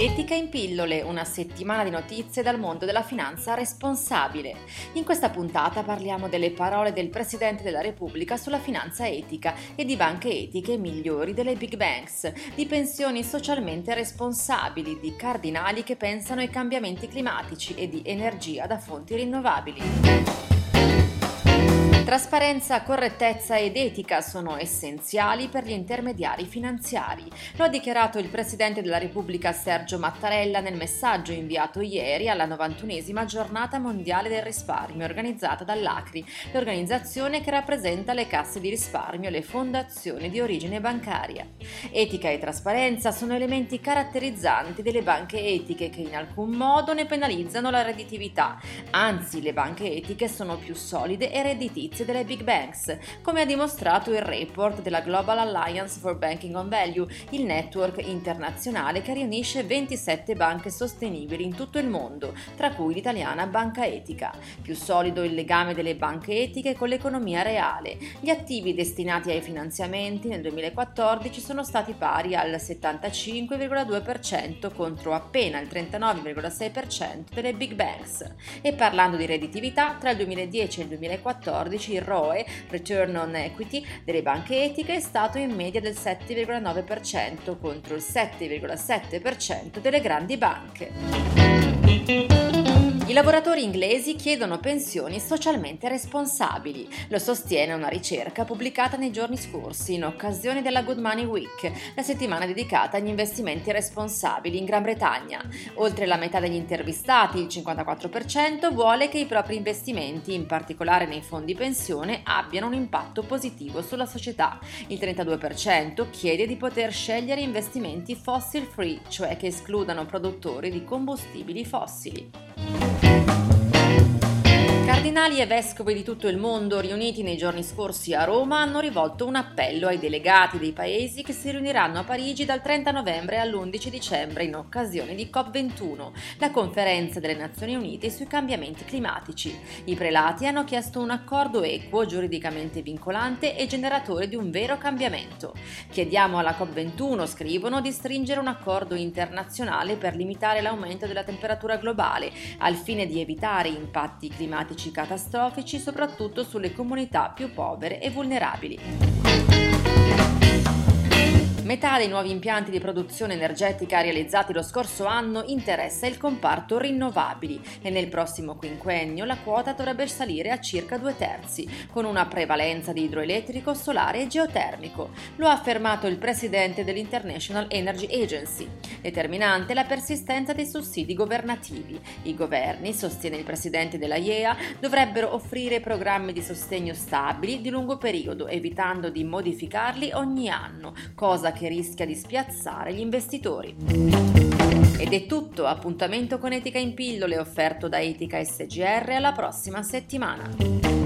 Etica in pillole, una settimana di notizie dal mondo della finanza responsabile. In questa puntata parliamo delle parole del Presidente della Repubblica sulla finanza etica e di banche etiche migliori delle big banks, di pensioni socialmente responsabili, di cardinali che pensano ai cambiamenti climatici e di energia da fonti rinnovabili. Trasparenza, correttezza ed etica sono essenziali per gli intermediari finanziari. Lo ha dichiarato il Presidente della Repubblica Sergio Mattarella nel messaggio inviato ieri alla 91esima giornata mondiale del risparmio organizzata dall'ACRI, l'organizzazione che rappresenta le casse di risparmio e le fondazioni di origine bancaria. Etica e trasparenza sono elementi caratterizzanti delle banche etiche che in alcun modo ne penalizzano la redditività, anzi le banche etiche sono più solide e redditizie servizi delle big banks, come ha dimostrato il report della Global Alliance for Banking on Value, il network internazionale che riunisce 27 banche sostenibili in tutto il mondo, tra cui l'italiana Banca Etica. Più solido il legame delle banche etiche con l'economia reale. Gli attivi destinati ai finanziamenti nel 2014 sono stati pari al 75,2% contro appena il 39,6% delle big banks. E parlando di redditività, tra il 2010 e il 2014 il ROE, Return on Equity, delle banche etiche è stato in media del 7,9% contro il 7,7% delle grandi banche. Lavoratori inglesi chiedono pensioni socialmente responsabili. Lo sostiene una ricerca pubblicata nei giorni scorsi in occasione della Good Money Week, la settimana dedicata agli investimenti responsabili in Gran Bretagna. Oltre la metà degli intervistati, il 54%, vuole che i propri investimenti, in particolare nei fondi pensione, abbiano un impatto positivo sulla società. Il 32% chiede di poter scegliere investimenti fossil free, cioè che escludano produttori di combustibili fossili. Cardinali e vescovi di tutto il mondo riuniti nei giorni scorsi a Roma hanno rivolto un appello ai delegati dei paesi che si riuniranno a Parigi dal 30 novembre all'11 dicembre in occasione di COP21, la conferenza delle Nazioni Unite sui cambiamenti climatici. I prelati hanno chiesto un accordo equo, giuridicamente vincolante e generatore di un vero cambiamento. Chiediamo alla COP21, scrivono, di stringere un accordo internazionale per limitare l'aumento della temperatura globale, al fine di evitare impatti climatici catastrofici soprattutto sulle comunità più povere e vulnerabili. Metà dei nuovi impianti di produzione energetica realizzati lo scorso anno interessa il comparto rinnovabili e nel prossimo quinquennio la quota dovrebbe salire a circa due terzi, con una prevalenza di idroelettrico, solare e geotermico. Lo ha affermato il presidente dell'International Energy Agency. Determinante la persistenza dei sussidi governativi. I governi, sostiene il presidente della IEA, dovrebbero offrire programmi di sostegno stabili di lungo periodo, evitando di modificarli ogni anno, cosa che che rischia di spiazzare gli investitori. Ed è tutto, appuntamento con Etica in pillole offerto da Etica SGR alla prossima settimana.